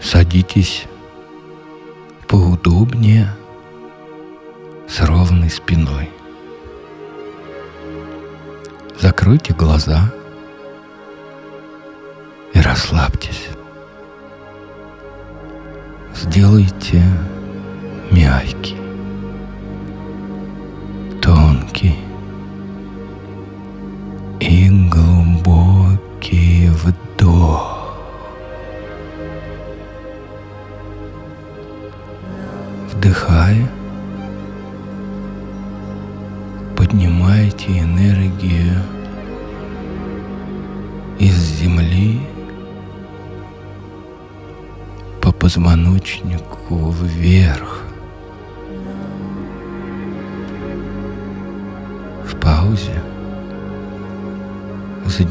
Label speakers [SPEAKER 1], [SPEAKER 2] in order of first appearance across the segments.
[SPEAKER 1] Садитесь поудобнее с ровной спиной. Закройте глаза и расслабьтесь. Сделайте мягкий,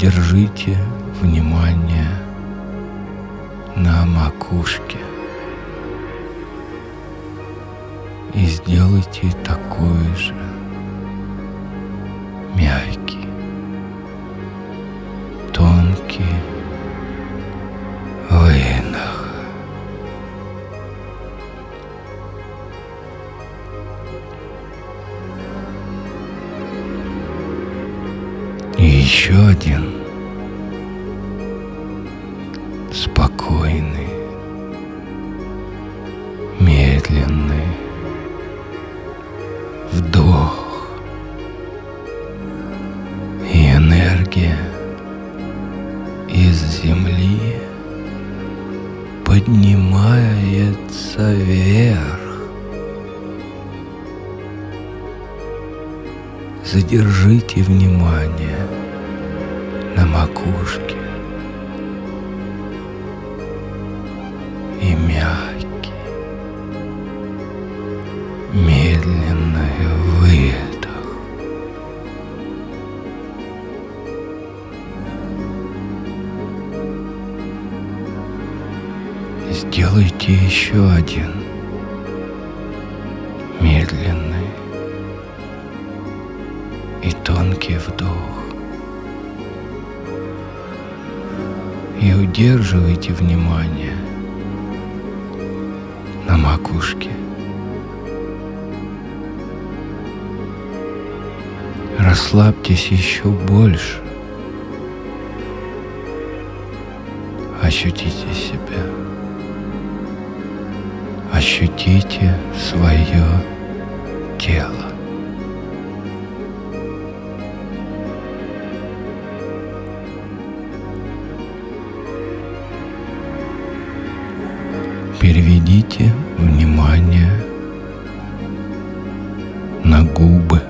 [SPEAKER 1] задержите внимание на макушке и сделайте такой же мягкий, еще один Сделайте еще один медленный и тонкий вдох. И удерживайте внимание на макушке. Расслабьтесь еще больше. Ощутите себя. Ощутите свое тело. Переведите внимание на губы.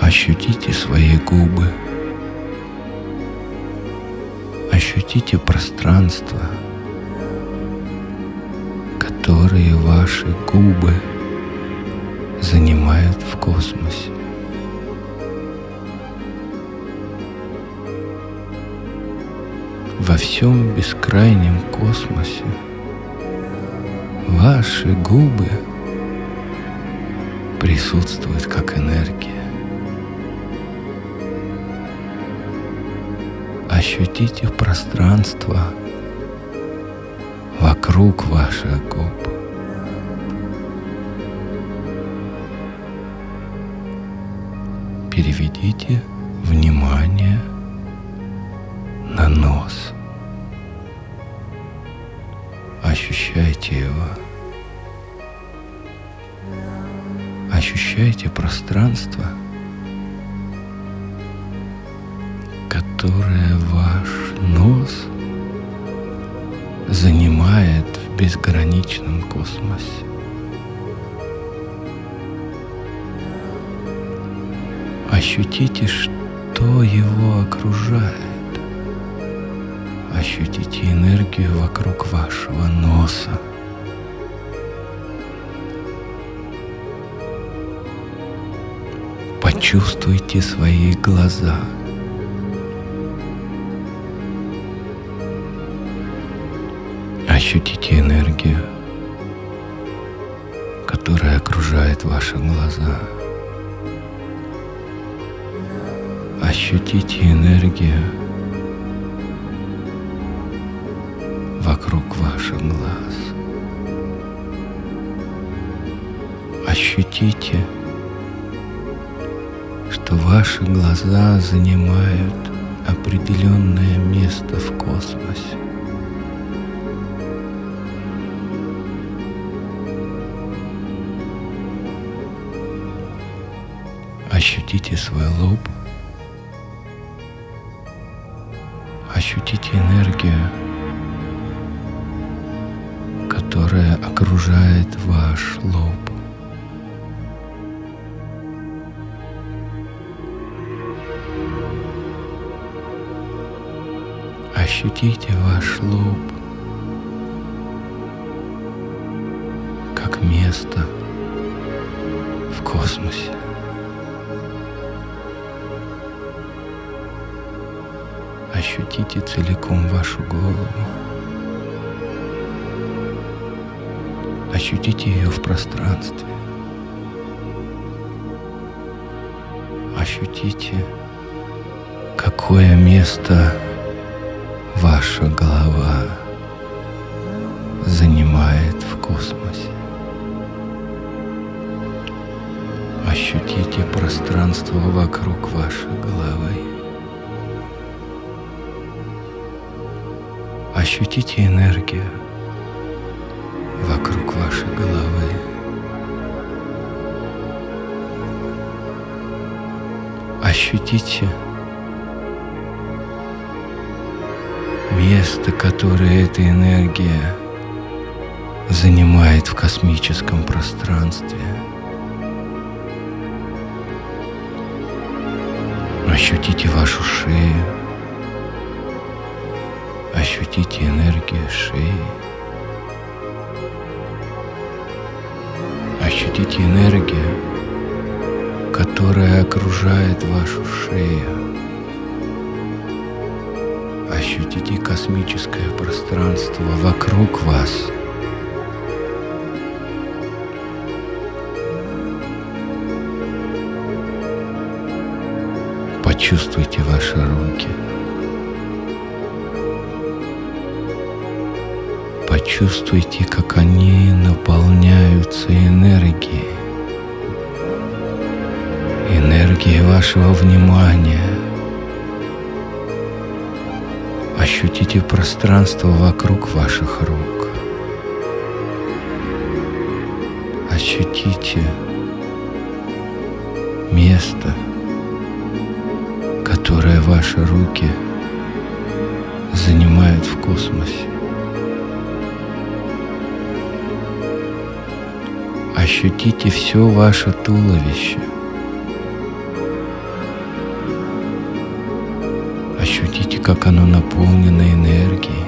[SPEAKER 1] Ощутите свои губы. Ощутите пространство, которое ваши губы занимают в космосе. Во всем бескрайнем космосе ваши губы присутствуют как энергия. Ощутите пространство вокруг ваших губ. Переведите внимание на нос. Ощущайте его. Ощущайте пространство, которое ваш нос занимает в безграничном космосе. Ощутите, что его окружает. Ощутите энергию вокруг вашего носа. Почувствуйте свои глаза. Ощутите энергию, которая окружает ваши глаза. Ощутите энергию вокруг ваших глаз. Ощутите, что ваши глаза занимают определенное место в космосе. Ощутите свой лоб. Ощутите энергию, которая окружает ваш лоб. Ощутите ваш лоб как место в космосе. Ощутите целиком вашу голову. Ощутите ее в пространстве. Ощутите, какое место ваша голова занимает в космосе. Ощутите пространство вокруг вашей головы. Ощутите энергию вокруг вашей головы. Ощутите место, которое эта энергия занимает в космическом пространстве. Ощутите вашу шею. Ощутите энергию шеи. Ощутите энергию, которая окружает вашу шею. Ощутите космическое пространство вокруг вас. Почувствуйте ваши руки. Почувствуйте, как они наполняются энергией. Энергией вашего внимания – Ощутите пространство вокруг ваших рук. Ощутите место, которое ваши руки занимают в космосе. Ощутите все ваше туловище – Ощутите, как оно наполнено энергией.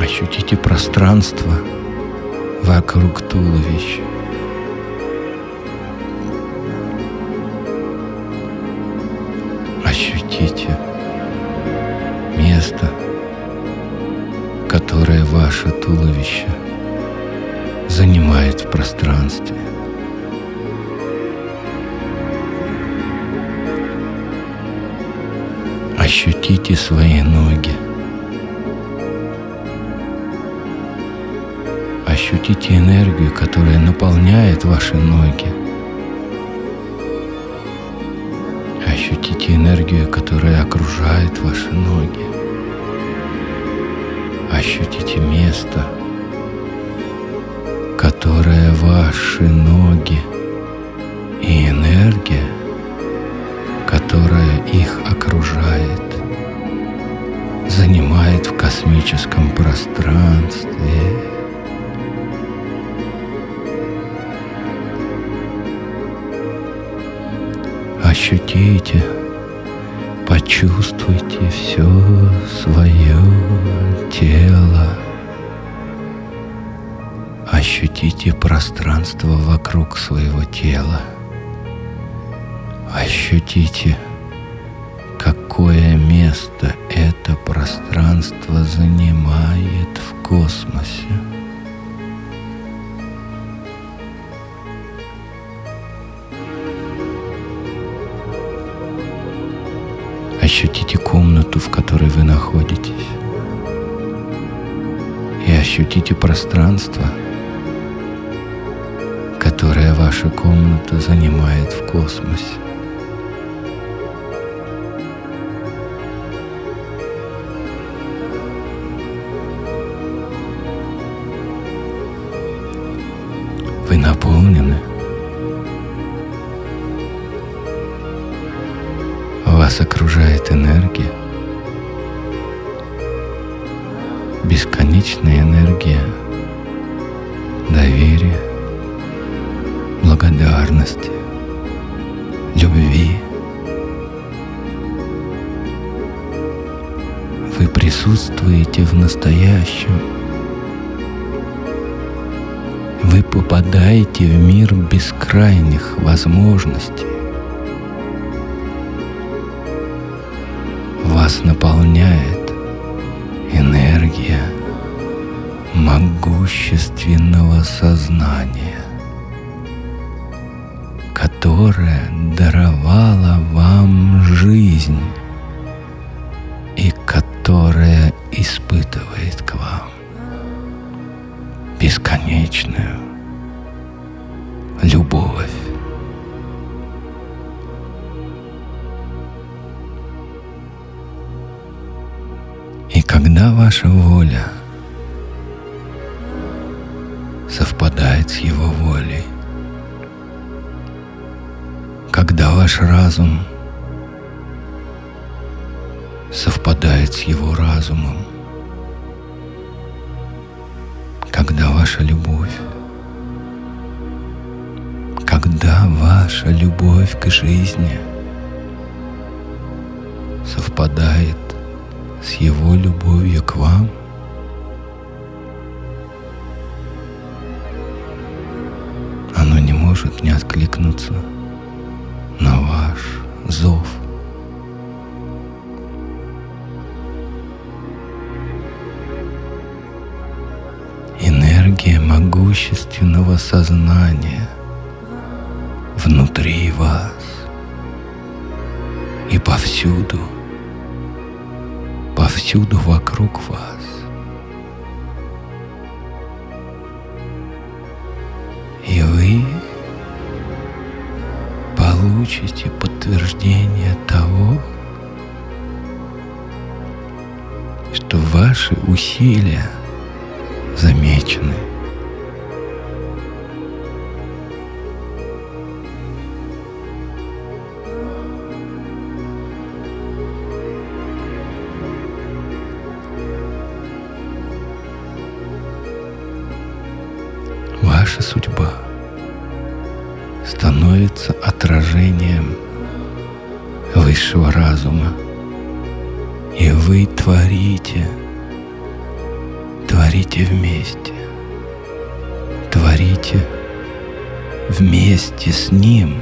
[SPEAKER 1] Ощутите пространство вокруг туловища. Занимает в пространстве. Ощутите свои ноги. Ощутите энергию, которая наполняет ваши ноги. Ощутите энергию, которая окружает ваши ноги. Ощутите место, ваши ноги и энергия – которая их окружает, занимает в космическом пространстве. Ощутите, почувствуйте все свое тело. Ощутите пространство вокруг своего тела ощутите, какое место это пространство занимает в космосе? Ощутите комнату, в которой вы находитесь. И ощутите пространство, которое ваша комната занимает в космосе. Вы наполнены – Вас окружает энергия, настоящем. Вы попадаете в мир бескрайних возможностей. вас наполняет энергия могущественного сознания, которое даровало вам жизнь которая испытывает к вам бесконечную любовь. когда ваша воля совпадает с его волей, когда ваш разум совпадает с его разумом, когда ваша любовь, когда ваша любовь к жизни совпадает с Его любовью к вам. Оно не может не откликнуться на ваш зов. Могущественного сознания внутри вас и повсюду – повсюду вокруг вас. И вы получите подтверждение того, что ваши усилия замечены – творите вместе с Ним.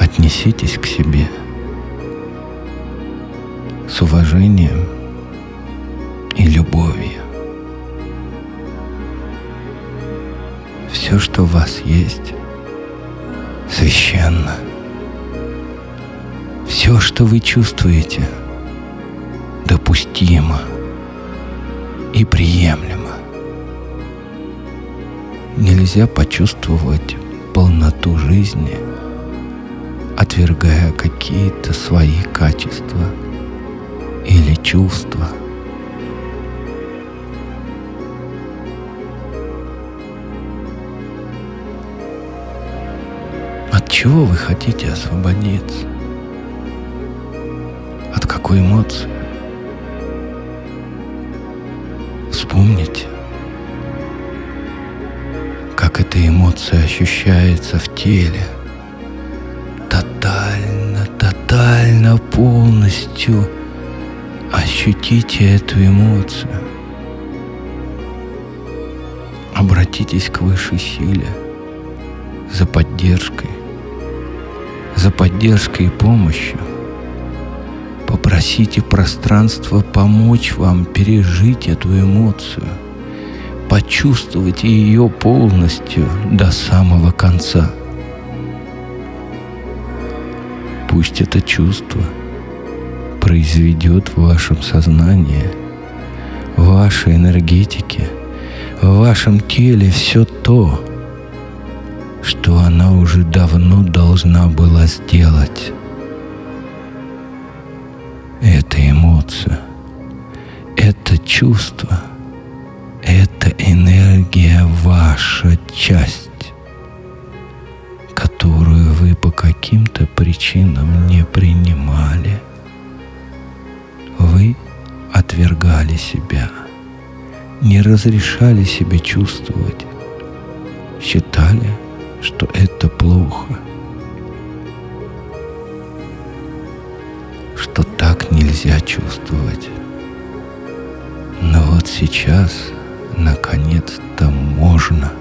[SPEAKER 1] Отнеситесь к себе – с уважением и любовью. Все, что у вас есть, священно. Все, что вы чувствуете, допустимо и приемлемо. Нельзя почувствовать полноту жизни, отвергая какие-то свои качества – или чувства. От чего вы хотите освободиться? От какой эмоции? Вспомните, как эта эмоция ощущается в теле. Тотально, тотально, полностью – Ощутите эту эмоцию. Обратитесь к высшей силе, за поддержкой, за поддержкой и помощью. Попросите пространство помочь вам пережить эту эмоцию, почувствовать ее полностью до самого конца. Пусть это чувство произведет в вашем сознании, в вашей энергетике, в вашем теле все то, что она уже давно должна была сделать. Это эмоция, это чувство, это энергия ваша часть, которую вы по каким-то причинам не принимали. Вы отвергали себя, не разрешали себе чувствовать, считали, что это плохо, нельзя чувствовать. Но вот сейчас, наконец-то, можно.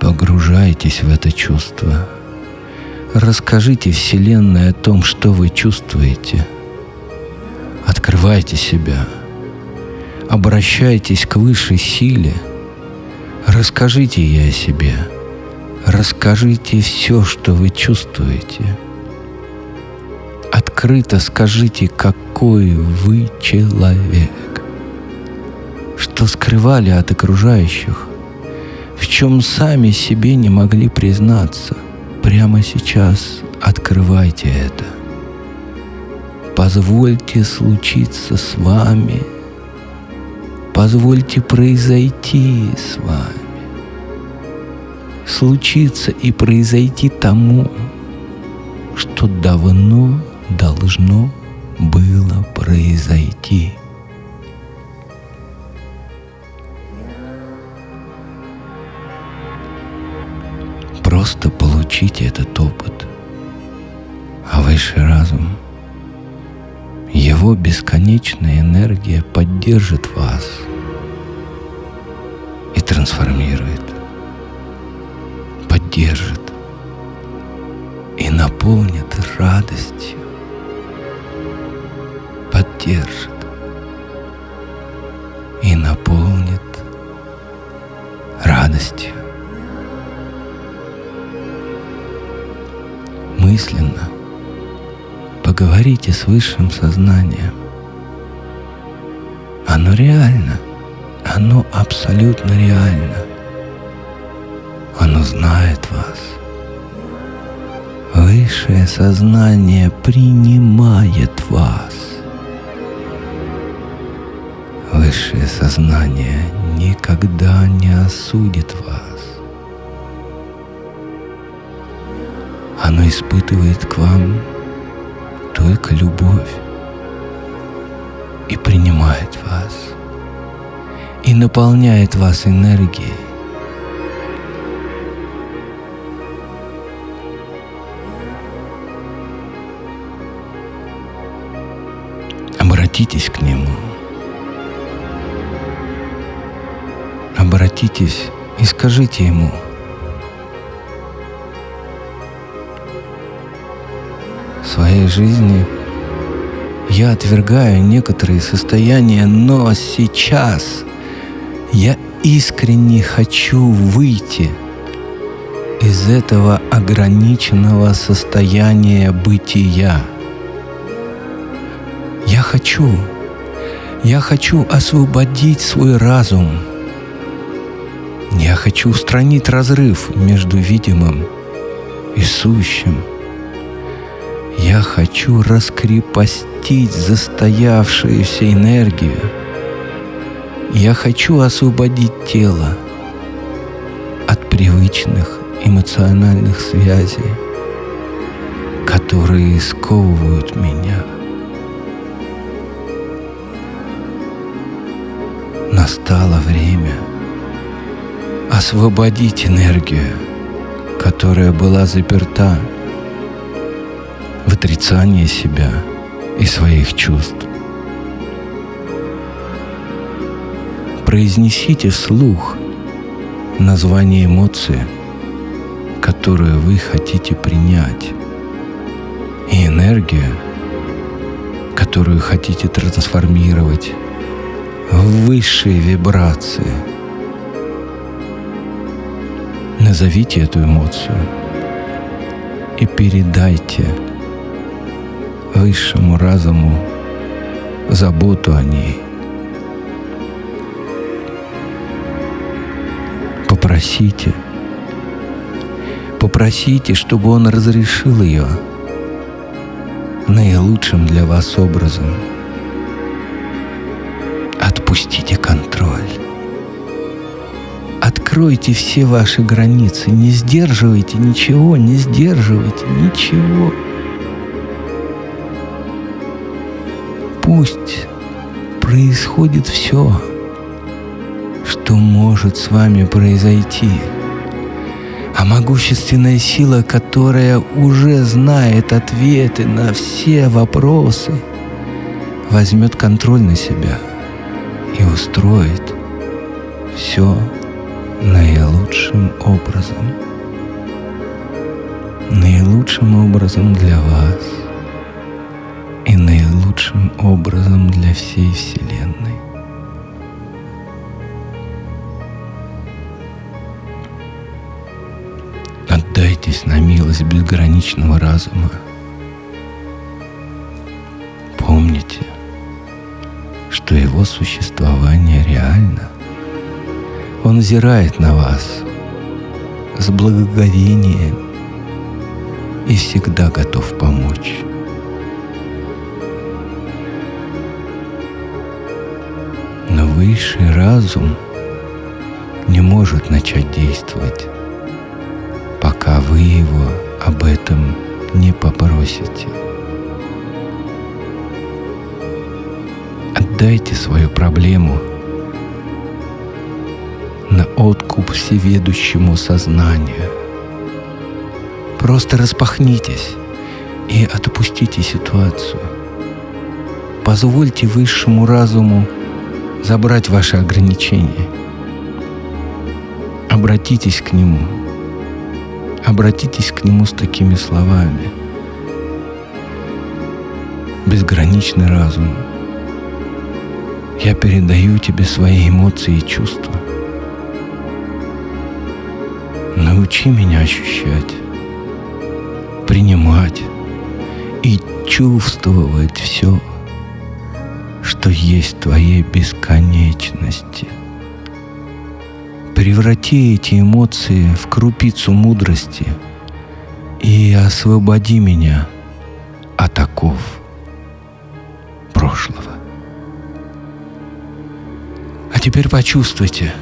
[SPEAKER 1] Погружайтесь в это чувство. Расскажите Вселенной о том, что вы чувствуете. Открывайте себя. Обращайтесь к высшей силе. Расскажите ей о себе. Расскажите все, что вы чувствуете. Открыто скажите, какой вы человек. Что скрывали от окружающих, в чем сами себе не могли признаться. Прямо сейчас открывайте это. Позвольте случиться с вами. Позвольте произойти с вами случиться и произойти тому, что давно должно было произойти. Просто получите этот опыт, а высший разум, его бесконечная энергия поддержит вас и трансформирует поддержит и наполнит радостью, поддержит и наполнит радостью. Мысленно поговорите с высшим сознанием. Оно реально, оно абсолютно реально – оно знает вас. Высшее сознание принимает вас. Высшее сознание никогда не осудит вас. Оно испытывает к вам только любовь и принимает вас, и наполняет вас энергией, обратитесь к Нему. Обратитесь и скажите Ему, в своей жизни я отвергаю некоторые состояния, но сейчас я искренне хочу выйти из этого ограниченного состояния бытия – я хочу, я хочу освободить свой разум. Я хочу устранить разрыв между видимым и сущим. Я хочу раскрепостить застоявшуюся энергию. Я хочу освободить тело от привычных эмоциональных связей, которые сковывают меня – настало время освободить энергию, которая была заперта в отрицании себя и своих чувств. Произнесите вслух название эмоции, которую вы хотите принять, и энергия, которую хотите трансформировать в высшие вибрации. Назовите эту эмоцию и передайте высшему разуму заботу о ней. Попросите, попросите, чтобы он разрешил ее наилучшим для вас образом. Отпустите Откройте все ваши границы, не сдерживайте ничего, не сдерживайте ничего. Пусть происходит все, что может с вами произойти. А могущественная сила, которая уже знает ответы на все вопросы, возьмет контроль на себя и устроит все наилучшим образом. Наилучшим образом для вас и наилучшим образом для всей Вселенной. Отдайтесь на милость безграничного разума. Помните, что его существование реально. Он взирает на вас с благоговением и всегда готов помочь. Но высший разум не может начать действовать, пока вы его об этом не попросите. Отдайте свою проблему откуп всеведущему сознанию. Просто распахнитесь и отпустите ситуацию. Позвольте высшему разуму забрать ваши ограничения. Обратитесь к нему. Обратитесь к нему с такими словами. Безграничный разум. Я передаю тебе свои эмоции и чувства. Научи меня ощущать, принимать и чувствовать все, что есть в Твоей бесконечности. Преврати эти эмоции в крупицу мудрости и освободи меня от оков прошлого. А теперь почувствуйте,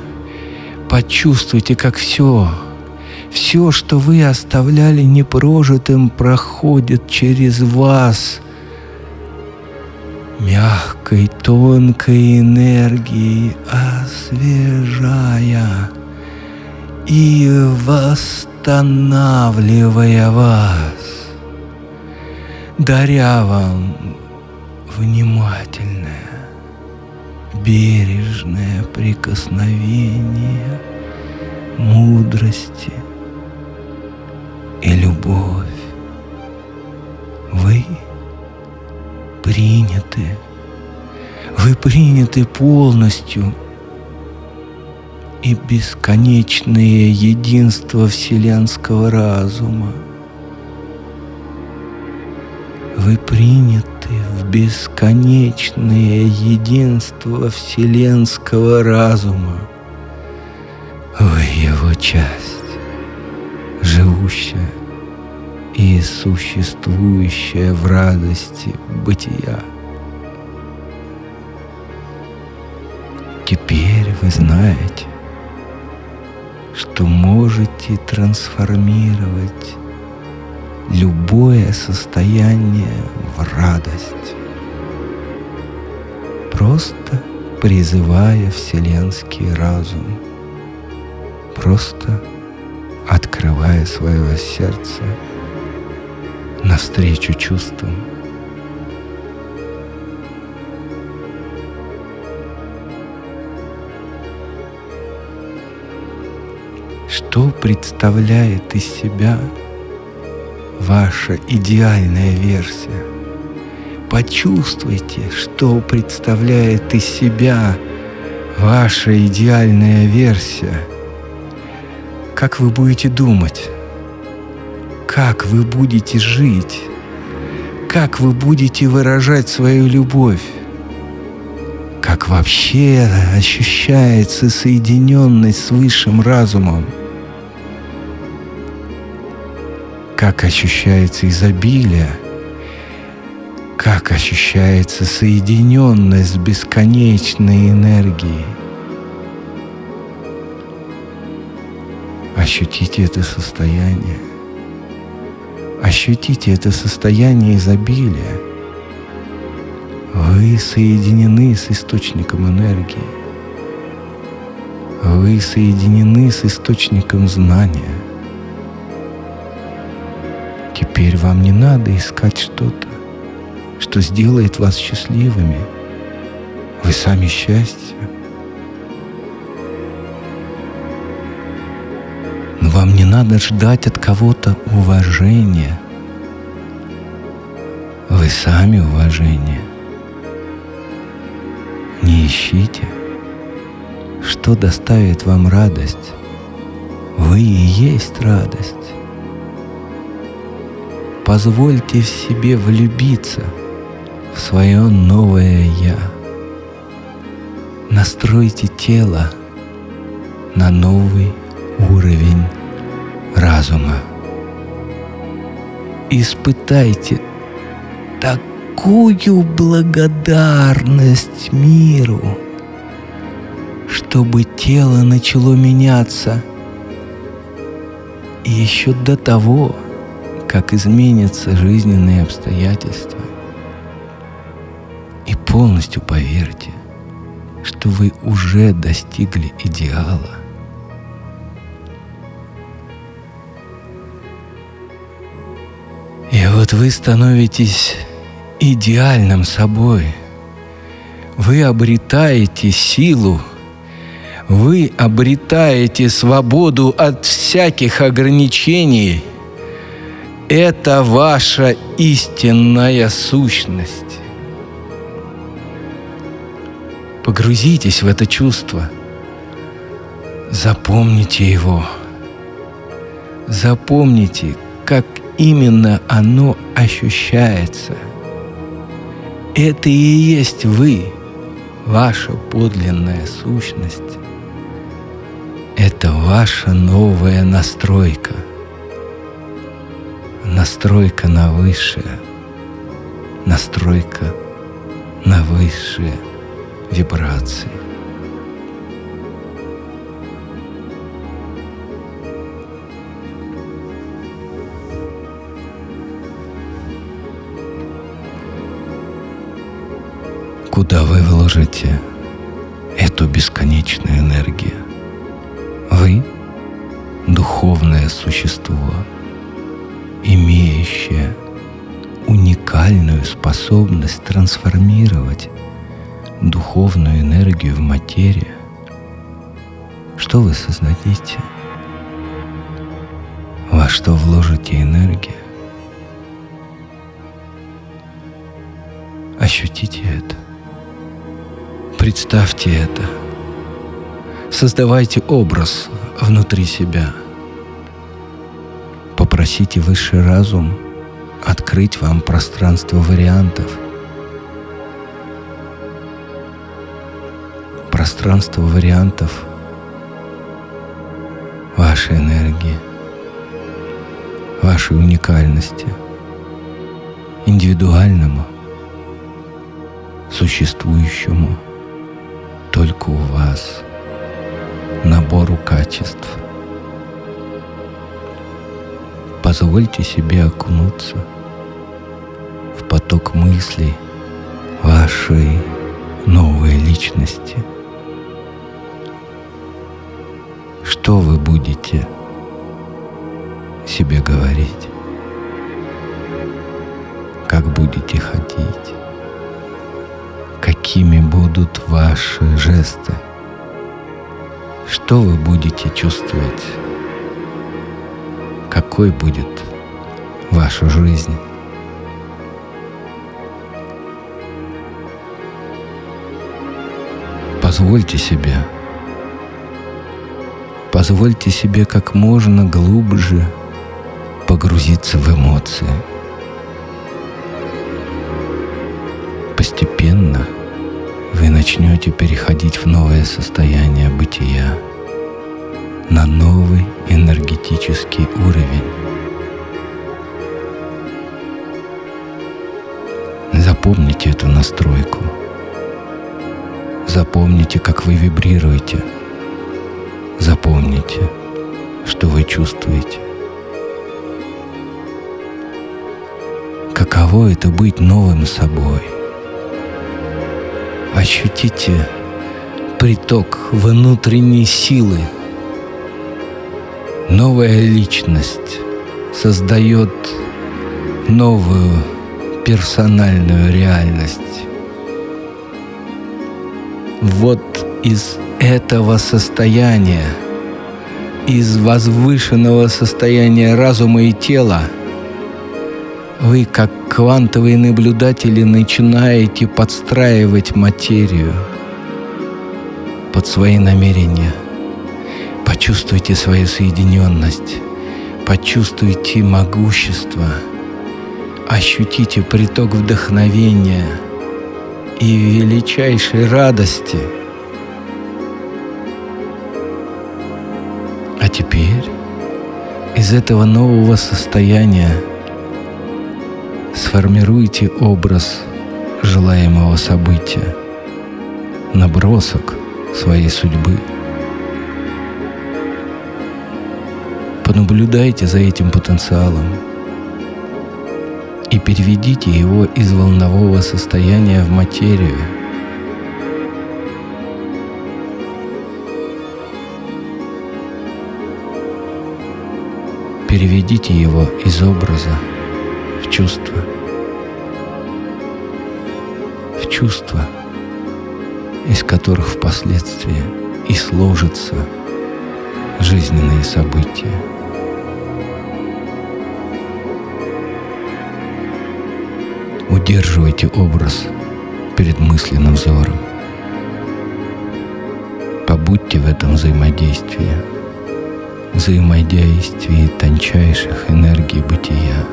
[SPEAKER 1] почувствуйте, как все, все, что вы оставляли непрожитым, проходит через вас. Мягкой, тонкой энергией, освежая и восстанавливая вас, даря вам внимательное, бережное прикосновение мудрости и любовь. Вы приняты. Вы приняты полностью. И бесконечное единство вселенского разума. Вы приняты в бесконечное единство вселенского разума. Вы его часть, живущая и существующая в радости бытия. Теперь вы знаете, что можете трансформировать любое состояние в радость, просто призывая вселенский разум, просто открывая свое сердце навстречу чувствам. что представляет из себя ваша идеальная версия. Почувствуйте, что представляет из себя ваша идеальная версия. Как вы будете думать? Как вы будете жить? Как вы будете выражать свою любовь? Как вообще ощущается соединенность с высшим разумом? Как ощущается изобилие? Как ощущается соединенность с бесконечной энергией? Ощутите это состояние. Ощутите это состояние изобилия. Вы соединены с источником энергии. Вы соединены с источником знания. Теперь вам не надо искать что-то, что сделает вас счастливыми. Вы сами счастье. Вам не надо ждать от кого-то уважения. Вы сами уважение. Не ищите, что доставит вам радость. Вы и есть радость. Позвольте в себе влюбиться в свое новое «Я». Настройте тело на новый Испытайте такую благодарность миру, чтобы тело начало меняться. И еще до того, как изменятся жизненные обстоятельства. И полностью поверьте, что вы уже достигли идеала. Вот вы становитесь идеальным собой. Вы обретаете силу, вы обретаете свободу от всяких ограничений – это ваша истинная сущность. Погрузитесь в это чувство. Запомните его. Запомните, именно оно ощущается. Это и есть вы, ваша подлинная сущность. Это ваша новая настройка – настройка на высшее, настройка на высшие вибрации. Куда вы вложите эту бесконечную энергию? Вы — духовное существо — имеющая уникальную способность трансформировать духовную энергию в материю, что вы создадите? Во что вложите энергию? Ощутите это. Представьте это. Создавайте образ внутри себя – Попросите высший разум открыть вам пространство вариантов. Пространство вариантов вашей энергии, вашей уникальности, индивидуальному, существующему только у вас набору качеств – Позвольте себе окунуться в поток мыслей вашей новой личности. Что вы будете себе говорить? Как будете ходить? Какими будут ваши жесты? Что вы будете чувствовать какой будет ваша жизнь. Позвольте себе, позвольте себе как можно глубже погрузиться в эмоции. Постепенно вы начнете переходить в новое состояние бытия, на новый энергетический уровень. Запомните эту настройку. Запомните, как вы вибрируете. Запомните, что вы чувствуете. Каково это быть новым собой? Ощутите приток внутренней силы. Новая личность создает новую персональную реальность. Вот из этого состояния, из возвышенного состояния разума и тела, вы, как квантовые наблюдатели, начинаете подстраивать материю под свои намерения. Почувствуйте свою соединенность, почувствуйте могущество – ощутите приток вдохновения и величайшей радости. А теперь из этого нового состояния сформируйте образ желаемого события, набросок своей судьбы. Понаблюдайте за этим потенциалом – и переведите его из волнового состояния в материю. Переведите его из образа в чувство. Чувства, из которых впоследствии и сложатся жизненные события. Удерживайте образ перед мысленным взором. Побудьте в этом взаимодействии, взаимодействии тончайших энергий бытия.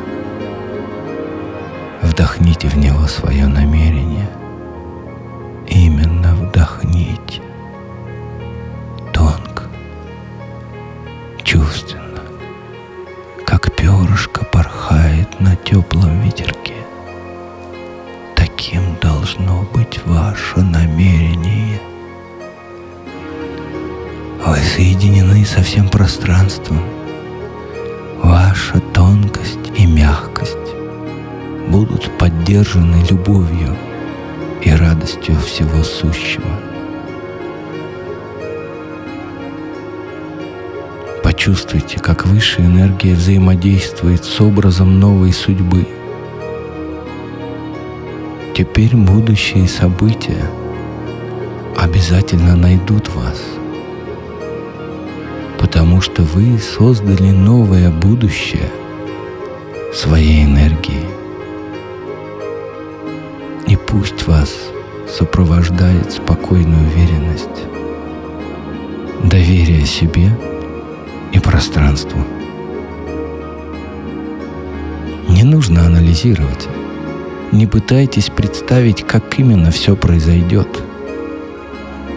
[SPEAKER 1] Вдохните в него свое намерение. Именно вдохните. Тонко, чувственно, как перышко порхает на теплом ветерке каким должно быть ваше намерение. Вы соединены со всем пространством. Ваша тонкость и мягкость будут поддержаны любовью и радостью всего сущего. Почувствуйте, как высшая энергия взаимодействует с образом новой судьбы – Теперь будущие события обязательно найдут вас, потому что вы создали новое будущее своей энергией. Пусть вас сопровождает спокойная уверенность, доверие себе и пространству. Не нужно анализировать не пытайтесь представить, как именно все произойдет.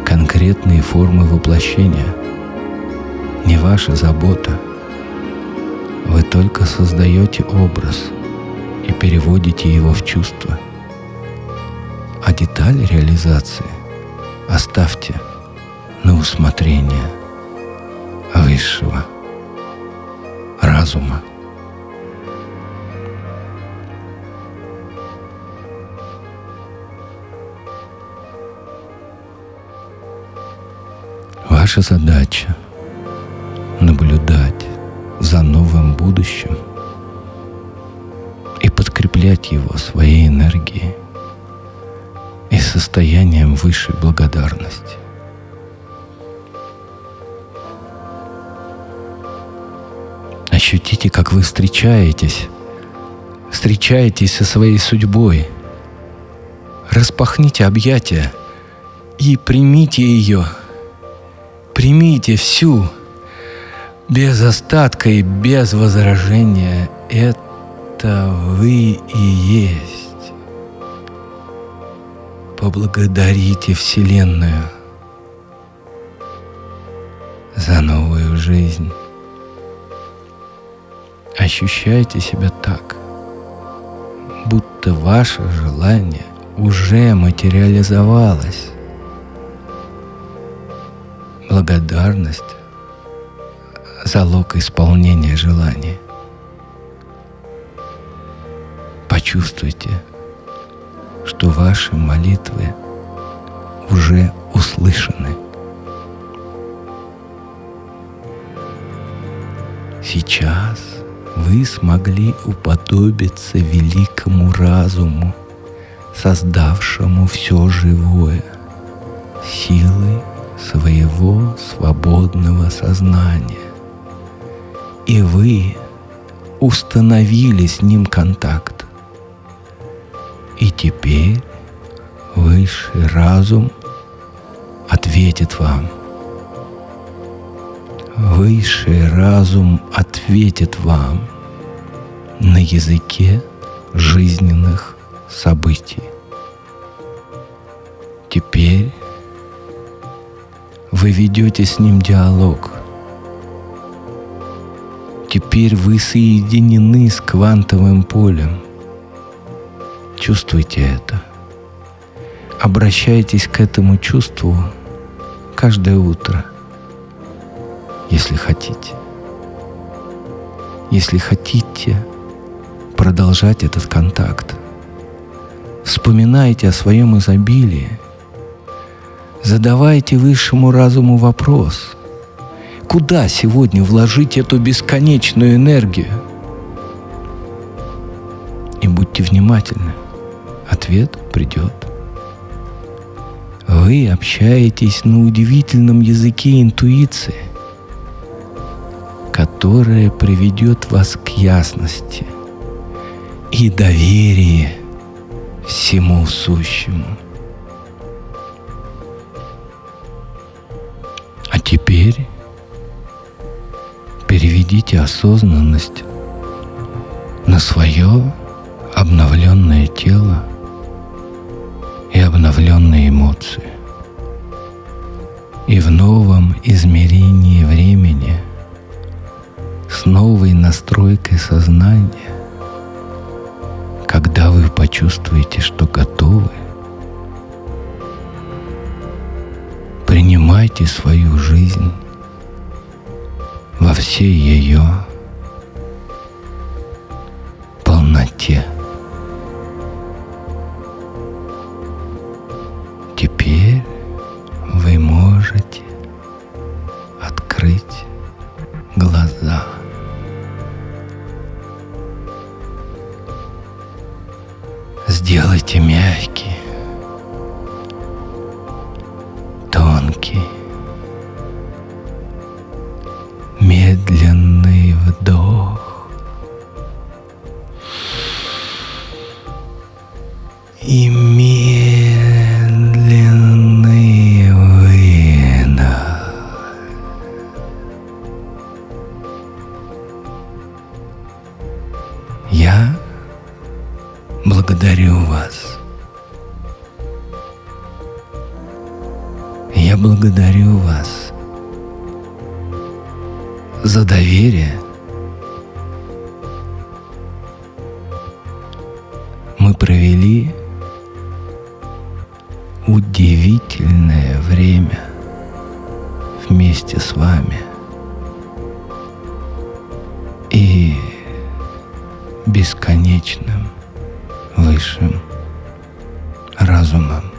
[SPEAKER 1] Конкретные формы воплощения не ваша забота. Вы только создаете образ и переводите его в чувство. А детали реализации оставьте на усмотрение высшего разума. Ваша задача — наблюдать за новым будущим и подкреплять его своей энергией состоянием высшей благодарности. Ощутите, как вы встречаетесь. Встречаетесь со своей судьбой. Распахните объятия и примите ее. Примите всю, без остатка и без возражения. Это вы и есть. Поблагодарите Вселенную за новую жизнь. Ощущайте себя так, будто ваше желание уже материализовалось. Благодарность – залог исполнения желания. Почувствуйте, что ваши молитвы уже услышаны. Сейчас вы смогли уподобиться великому разуму, создавшему все живое, силой своего свободного сознания. И вы установили с ним контакт. И теперь высший разум ответит вам. Высший разум ответит вам на языке жизненных событий. Теперь вы ведете с ним диалог. Теперь вы соединены с квантовым полем. Чувствуйте это. Обращайтесь к этому чувству каждое утро, если хотите. Если хотите продолжать этот контакт, вспоминайте о своем изобилии – Задавайте высшему разуму вопрос. Куда сегодня вложить эту бесконечную энергию? И будьте внимательны. Ответ придет. Вы общаетесь на удивительном языке интуиции, которая приведет вас к ясности и доверию всему сущему – теперь переведите осознанность на свое обновленное тело и обновленные эмоции. И в новом измерении времени с новой настройкой сознания, когда вы почувствуете, что готовы – Принимайте свою жизнь во всей ее И бесконечным высшим разумом.